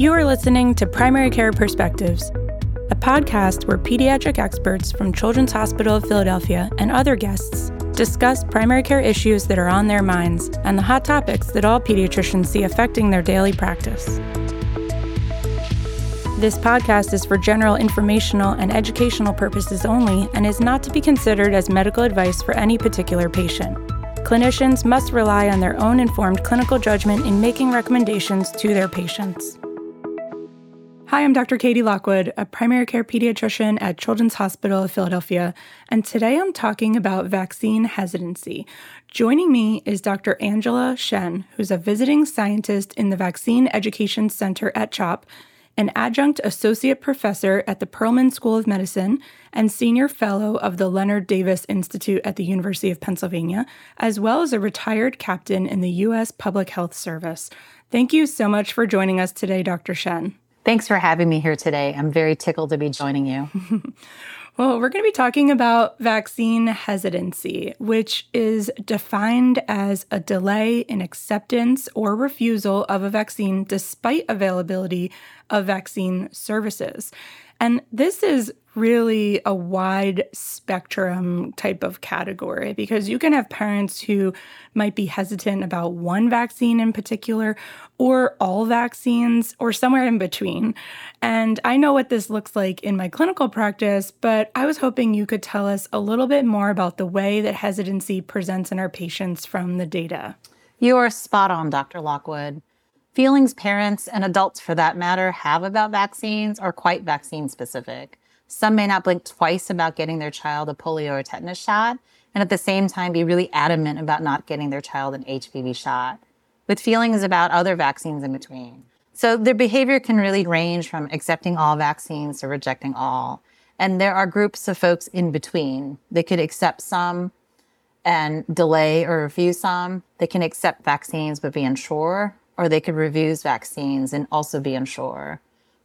You are listening to Primary Care Perspectives, a podcast where pediatric experts from Children's Hospital of Philadelphia and other guests discuss primary care issues that are on their minds and the hot topics that all pediatricians see affecting their daily practice. This podcast is for general informational and educational purposes only and is not to be considered as medical advice for any particular patient. Clinicians must rely on their own informed clinical judgment in making recommendations to their patients. Hi, I'm Dr. Katie Lockwood, a primary care pediatrician at Children's Hospital of Philadelphia, and today I'm talking about vaccine hesitancy. Joining me is Dr. Angela Shen, who's a visiting scientist in the Vaccine Education Center at CHOP, an adjunct associate professor at the Perelman School of Medicine, and senior fellow of the Leonard Davis Institute at the University of Pennsylvania, as well as a retired captain in the U.S. Public Health Service. Thank you so much for joining us today, Dr. Shen. Thanks for having me here today. I'm very tickled to be joining you. well, we're going to be talking about vaccine hesitancy, which is defined as a delay in acceptance or refusal of a vaccine despite availability of vaccine services. And this is really a wide spectrum type of category because you can have parents who might be hesitant about one vaccine in particular or all vaccines or somewhere in between. And I know what this looks like in my clinical practice, but I was hoping you could tell us a little bit more about the way that hesitancy presents in our patients from the data. You are spot on, Dr. Lockwood. Feelings parents and adults for that matter have about vaccines are quite vaccine specific. Some may not blink twice about getting their child a polio or tetanus shot, and at the same time be really adamant about not getting their child an HPV shot, with feelings about other vaccines in between. So their behavior can really range from accepting all vaccines to rejecting all. And there are groups of folks in between. They could accept some and delay or refuse some. They can accept vaccines but be unsure, or they could refuse vaccines and also be unsure.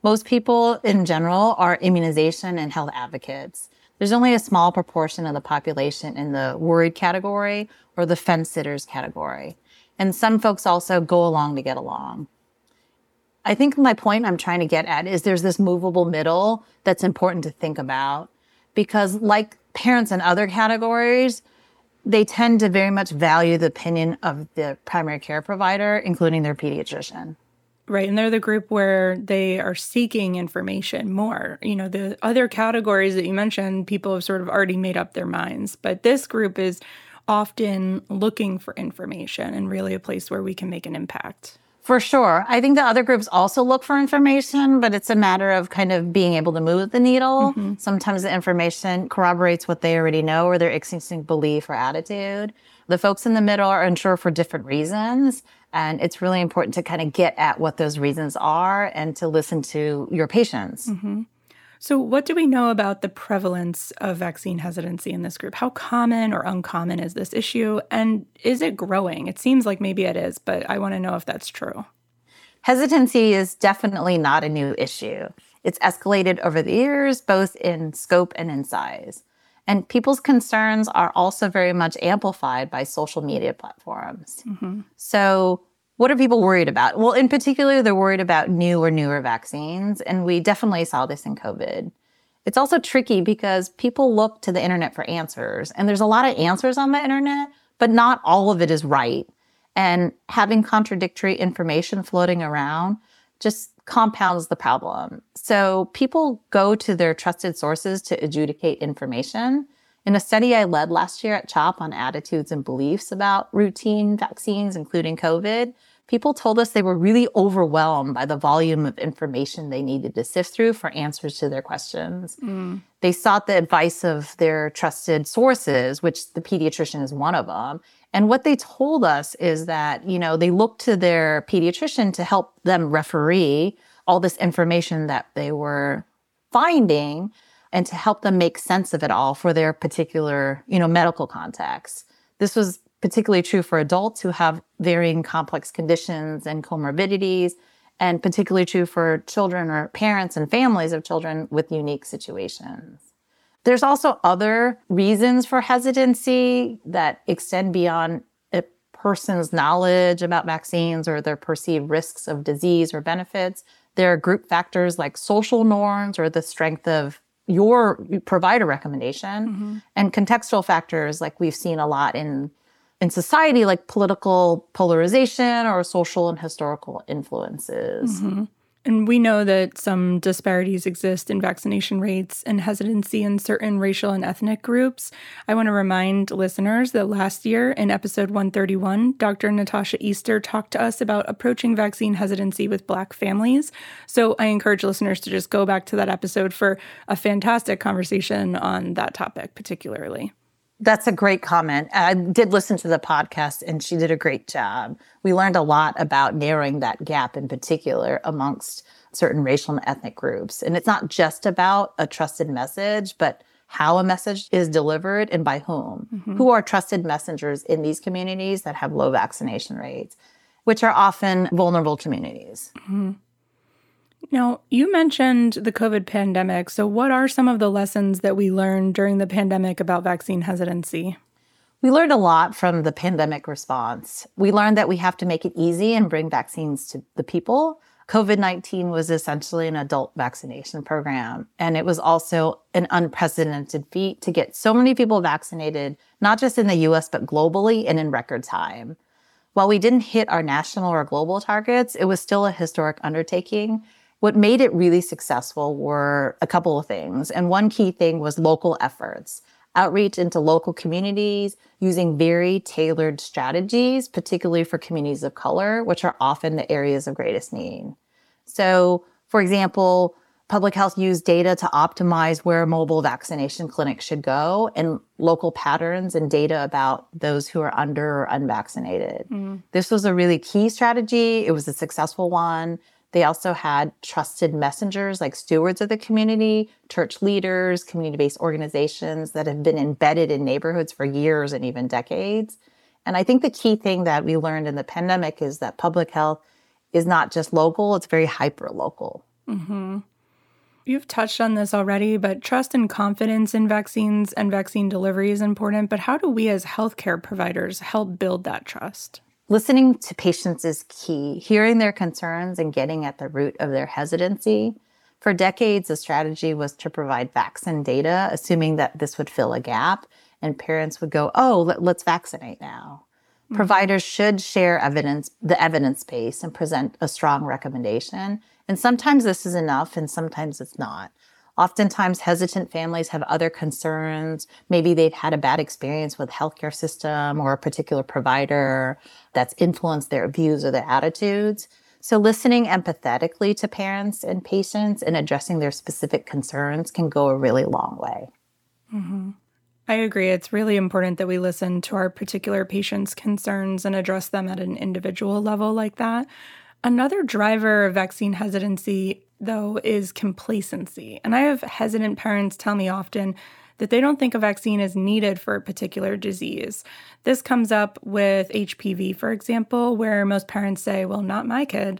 Most people in general are immunization and health advocates. There's only a small proportion of the population in the worried category or the fence sitters category. And some folks also go along to get along. I think my point I'm trying to get at is there's this movable middle that's important to think about because, like parents in other categories, they tend to very much value the opinion of the primary care provider, including their pediatrician. Right. And they're the group where they are seeking information more. You know, the other categories that you mentioned, people have sort of already made up their minds. But this group is often looking for information and really a place where we can make an impact. For sure. I think the other groups also look for information, but it's a matter of kind of being able to move the needle. Mm-hmm. Sometimes the information corroborates what they already know or their existing belief or attitude. The folks in the middle are unsure for different reasons. And it's really important to kind of get at what those reasons are and to listen to your patients. Mm-hmm. So, what do we know about the prevalence of vaccine hesitancy in this group? How common or uncommon is this issue? And is it growing? It seems like maybe it is, but I want to know if that's true. Hesitancy is definitely not a new issue. It's escalated over the years, both in scope and in size. And people's concerns are also very much amplified by social media platforms. Mm-hmm. So, what are people worried about? Well, in particular, they're worried about new or newer vaccines. And we definitely saw this in COVID. It's also tricky because people look to the internet for answers, and there's a lot of answers on the internet, but not all of it is right. And having contradictory information floating around just compounds the problem. So people go to their trusted sources to adjudicate information. In a study I led last year at CHOP on attitudes and beliefs about routine vaccines, including COVID, people told us they were really overwhelmed by the volume of information they needed to sift through for answers to their questions. Mm. They sought the advice of their trusted sources, which the pediatrician is one of them, and what they told us is that, you know, they looked to their pediatrician to help them referee all this information that they were finding and to help them make sense of it all for their particular, you know, medical context. This was particularly true for adults who have varying complex conditions and comorbidities, and particularly true for children or parents and families of children with unique situations. There's also other reasons for hesitancy that extend beyond a person's knowledge about vaccines or their perceived risks of disease or benefits. There are group factors like social norms or the strength of your provider recommendation mm-hmm. and contextual factors like we've seen a lot in in society like political polarization or social and historical influences. Mm-hmm. And we know that some disparities exist in vaccination rates and hesitancy in certain racial and ethnic groups. I want to remind listeners that last year in episode 131, Dr. Natasha Easter talked to us about approaching vaccine hesitancy with Black families. So I encourage listeners to just go back to that episode for a fantastic conversation on that topic, particularly. That's a great comment. I did listen to the podcast and she did a great job. We learned a lot about narrowing that gap in particular amongst certain racial and ethnic groups. And it's not just about a trusted message, but how a message is delivered and by whom. Mm-hmm. Who are trusted messengers in these communities that have low vaccination rates, which are often vulnerable communities. Mm-hmm. Now, you mentioned the COVID pandemic. So, what are some of the lessons that we learned during the pandemic about vaccine hesitancy? We learned a lot from the pandemic response. We learned that we have to make it easy and bring vaccines to the people. COVID 19 was essentially an adult vaccination program, and it was also an unprecedented feat to get so many people vaccinated, not just in the US, but globally and in record time. While we didn't hit our national or global targets, it was still a historic undertaking what made it really successful were a couple of things. And one key thing was local efforts, outreach into local communities using very tailored strategies, particularly for communities of color, which are often the areas of greatest need. So, for example, public health used data to optimize where mobile vaccination clinics should go and local patterns and data about those who are under or unvaccinated. Mm. This was a really key strategy. It was a successful one. They also had trusted messengers like stewards of the community, church leaders, community based organizations that have been embedded in neighborhoods for years and even decades. And I think the key thing that we learned in the pandemic is that public health is not just local, it's very hyper local. Mm-hmm. You've touched on this already, but trust and confidence in vaccines and vaccine delivery is important. But how do we as healthcare providers help build that trust? Listening to patients is key, hearing their concerns and getting at the root of their hesitancy. For decades, the strategy was to provide vaccine data, assuming that this would fill a gap and parents would go, oh, let, us vaccinate now. Mm-hmm. Providers should share evidence, the evidence base, and present a strong recommendation. And sometimes this is enough and sometimes it's not. Oftentimes, hesitant families have other concerns. Maybe they've had a bad experience with healthcare system or a particular provider that's influenced their views or their attitudes. So, listening empathetically to parents and patients and addressing their specific concerns can go a really long way. Mm-hmm. I agree. It's really important that we listen to our particular patients' concerns and address them at an individual level like that. Another driver of vaccine hesitancy though, is complacency. And I have hesitant parents tell me often that they don't think a vaccine is needed for a particular disease. This comes up with HPV, for example, where most parents say, well, not my kid.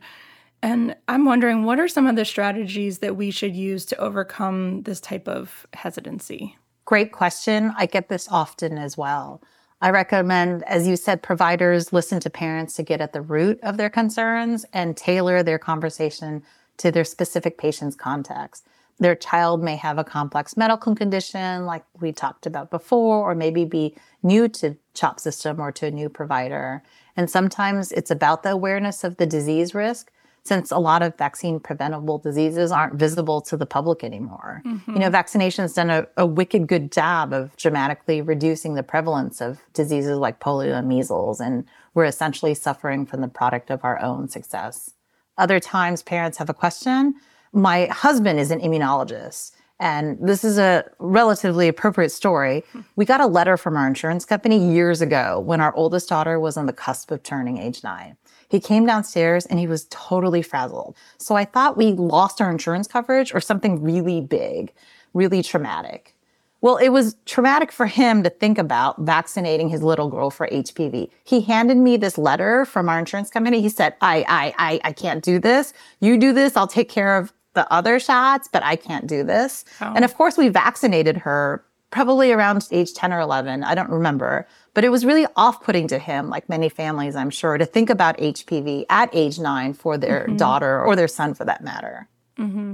And I'm wondering, what are some of the strategies that we should use to overcome this type of hesitancy? Great question. I get this often as well. I recommend, as you said, providers listen to parents to get at the root of their concerns and tailor their conversation to their specific patient's context. Their child may have a complex medical condition, like we talked about before, or maybe be new to CHOP system or to a new provider. And sometimes it's about the awareness of the disease risk, since a lot of vaccine preventable diseases aren't visible to the public anymore. Mm-hmm. You know, vaccination's done a, a wicked good job of dramatically reducing the prevalence of diseases like polio and measles, and we're essentially suffering from the product of our own success. Other times, parents have a question. My husband is an immunologist, and this is a relatively appropriate story. We got a letter from our insurance company years ago when our oldest daughter was on the cusp of turning age nine. He came downstairs and he was totally frazzled. So I thought we lost our insurance coverage or something really big, really traumatic. Well, it was traumatic for him to think about vaccinating his little girl for HPV. He handed me this letter from our insurance company. He said, I, I, I, I can't do this. You do this. I'll take care of the other shots, but I can't do this. Oh. And of course, we vaccinated her probably around age 10 or 11. I don't remember. But it was really off putting to him, like many families, I'm sure, to think about HPV at age nine for their mm-hmm. daughter or their son for that matter. Mm-hmm.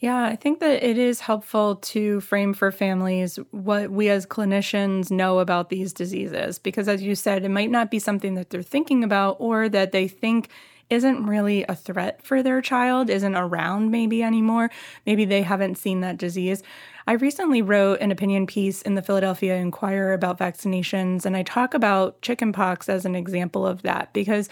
Yeah, I think that it is helpful to frame for families what we as clinicians know about these diseases. Because as you said, it might not be something that they're thinking about or that they think isn't really a threat for their child, isn't around maybe anymore. Maybe they haven't seen that disease. I recently wrote an opinion piece in the Philadelphia Inquirer about vaccinations, and I talk about chickenpox as an example of that because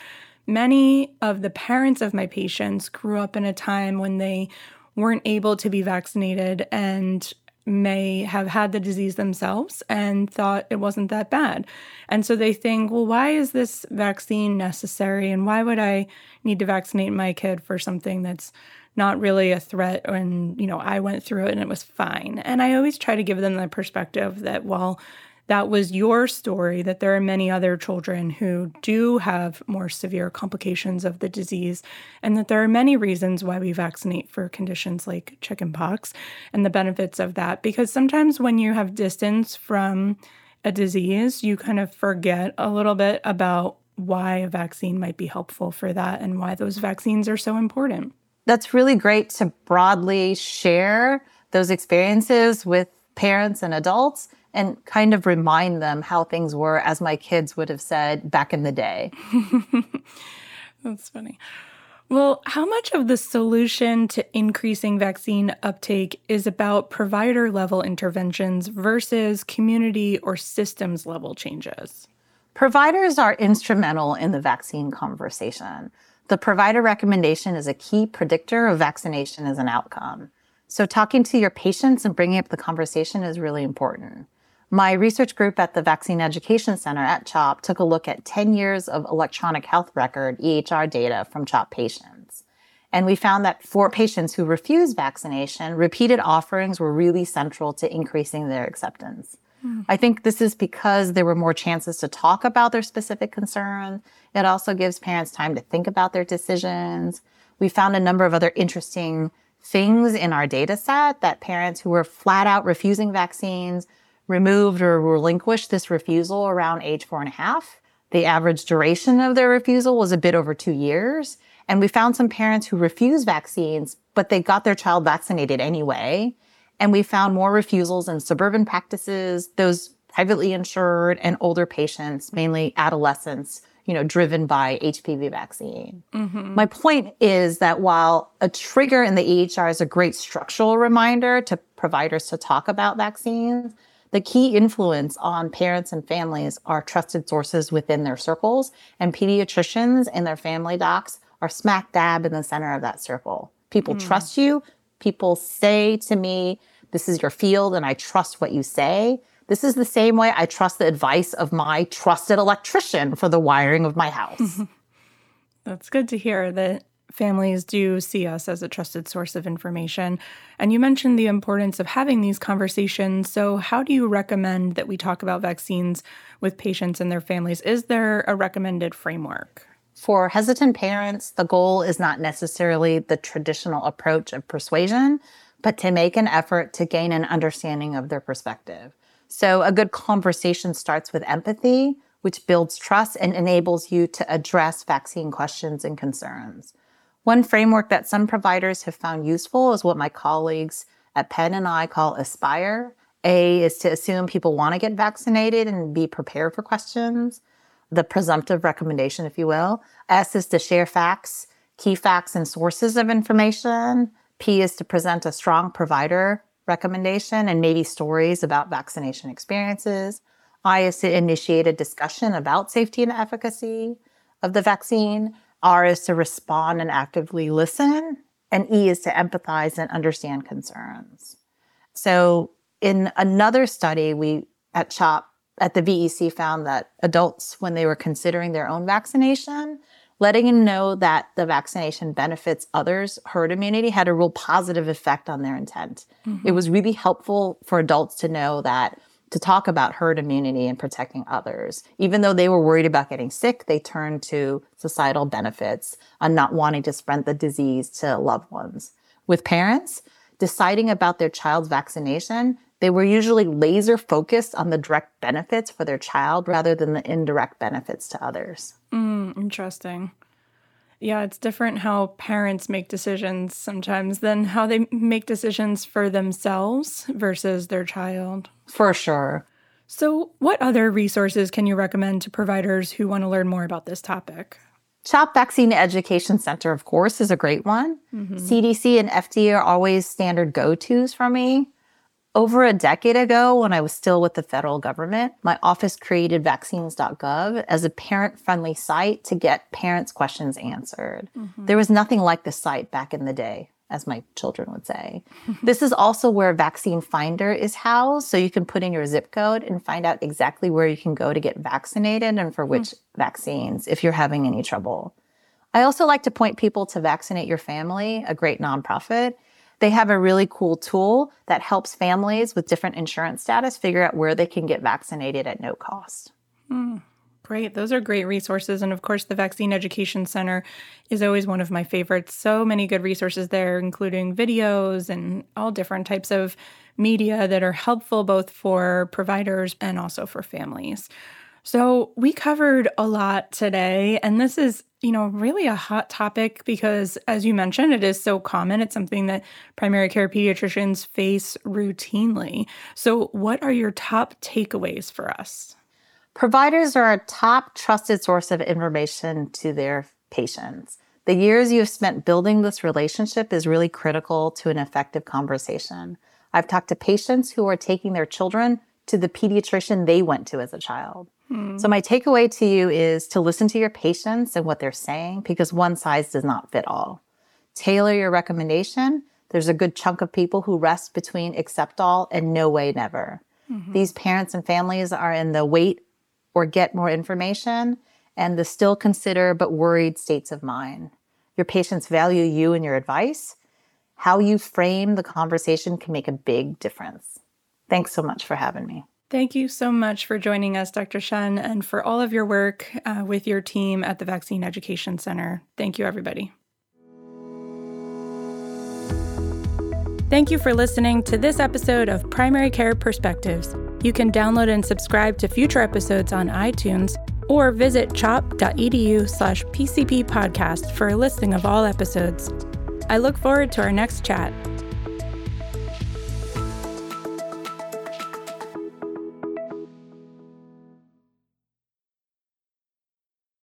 many of the parents of my patients grew up in a time when they weren't able to be vaccinated and may have had the disease themselves and thought it wasn't that bad. And so they think, well, why is this vaccine necessary? And why would I need to vaccinate my kid for something that's not really a threat? And, you know, I went through it and it was fine. And I always try to give them the perspective that, well, that was your story, that there are many other children who do have more severe complications of the disease, and that there are many reasons why we vaccinate for conditions like chickenpox and the benefits of that. Because sometimes when you have distance from a disease, you kind of forget a little bit about why a vaccine might be helpful for that and why those vaccines are so important. That's really great to broadly share those experiences with parents and adults and kind of remind them how things were as my kids would have said back in the day. That's funny. Well, how much of the solution to increasing vaccine uptake is about provider level interventions versus community or systems level changes? Providers are instrumental in the vaccine conversation. The provider recommendation is a key predictor of vaccination as an outcome. So, talking to your patients and bringing up the conversation is really important. My research group at the Vaccine Education Center at CHOP took a look at 10 years of electronic health record EHR data from CHOP patients. And we found that for patients who refused vaccination, repeated offerings were really central to increasing their acceptance. Mm. I think this is because there were more chances to talk about their specific concerns. It also gives parents time to think about their decisions. We found a number of other interesting things in our data set that parents who were flat out refusing vaccines removed or relinquished this refusal around age four and a half. The average duration of their refusal was a bit over two years. And we found some parents who refused vaccines, but they got their child vaccinated anyway. And we found more refusals in suburban practices, those privately insured and older patients, mainly adolescents, you know, driven by HPV vaccine. Mm-hmm. My point is that while a trigger in the EHR is a great structural reminder to providers to talk about vaccines, the key influence on parents and families are trusted sources within their circles, and pediatricians and their family docs are smack dab in the center of that circle. People mm. trust you. People say to me, This is your field, and I trust what you say. This is the same way I trust the advice of my trusted electrician for the wiring of my house. That's good to hear that families do see us as a trusted source of information. And you mentioned the importance of having these conversations. So, how do you recommend that we talk about vaccines with patients and their families? Is there a recommended framework? For hesitant parents, the goal is not necessarily the traditional approach of persuasion, but to make an effort to gain an understanding of their perspective. So, a good conversation starts with empathy, which builds trust and enables you to address vaccine questions and concerns. One framework that some providers have found useful is what my colleagues at Penn and I call Aspire. A is to assume people want to get vaccinated and be prepared for questions, the presumptive recommendation, if you will. S is to share facts, key facts, and sources of information. P is to present a strong provider recommendation and maybe stories about vaccination experiences. I is to initiate a discussion about safety and efficacy of the vaccine. R is to respond and actively listen, and E is to empathize and understand concerns. So, in another study, we at CHOP at the VEC found that adults, when they were considering their own vaccination, letting them know that the vaccination benefits others, herd immunity, had a real positive effect on their intent. Mm-hmm. It was really helpful for adults to know that to talk about herd immunity and protecting others. Even though they were worried about getting sick, they turned to societal benefits on not wanting to spread the disease to loved ones. With parents, deciding about their child's vaccination They were usually laser focused on the direct benefits for their child rather than the indirect benefits to others. Mm, interesting. Yeah, it's different how parents make decisions sometimes than how they make decisions for themselves versus their child. For sure. So, what other resources can you recommend to providers who want to learn more about this topic? CHOP Vaccine Education Center, of course, is a great one. Mm-hmm. CDC and FDA are always standard go tos for me. Over a decade ago, when I was still with the federal government, my office created vaccines.gov as a parent friendly site to get parents' questions answered. Mm-hmm. There was nothing like the site back in the day, as my children would say. this is also where Vaccine Finder is housed, so you can put in your zip code and find out exactly where you can go to get vaccinated and for which mm. vaccines if you're having any trouble. I also like to point people to Vaccinate Your Family, a great nonprofit. They have a really cool tool that helps families with different insurance status figure out where they can get vaccinated at no cost. Mm, great. Those are great resources. And of course, the Vaccine Education Center is always one of my favorites. So many good resources there, including videos and all different types of media that are helpful both for providers and also for families. So, we covered a lot today, and this is, you know, really a hot topic because, as you mentioned, it is so common. It's something that primary care pediatricians face routinely. So, what are your top takeaways for us? Providers are a top trusted source of information to their patients. The years you've spent building this relationship is really critical to an effective conversation. I've talked to patients who are taking their children to the pediatrician they went to as a child. Hmm. So, my takeaway to you is to listen to your patients and what they're saying because one size does not fit all. Tailor your recommendation. There's a good chunk of people who rest between accept all and no way, never. Mm-hmm. These parents and families are in the wait or get more information and the still consider but worried states of mind. Your patients value you and your advice. How you frame the conversation can make a big difference. Thanks so much for having me. Thank you so much for joining us, Dr. Shen, and for all of your work uh, with your team at the Vaccine Education Center. Thank you, everybody. Thank you for listening to this episode of Primary Care Perspectives. You can download and subscribe to future episodes on iTunes or visit chop.edu slash PCP podcast for a listing of all episodes. I look forward to our next chat.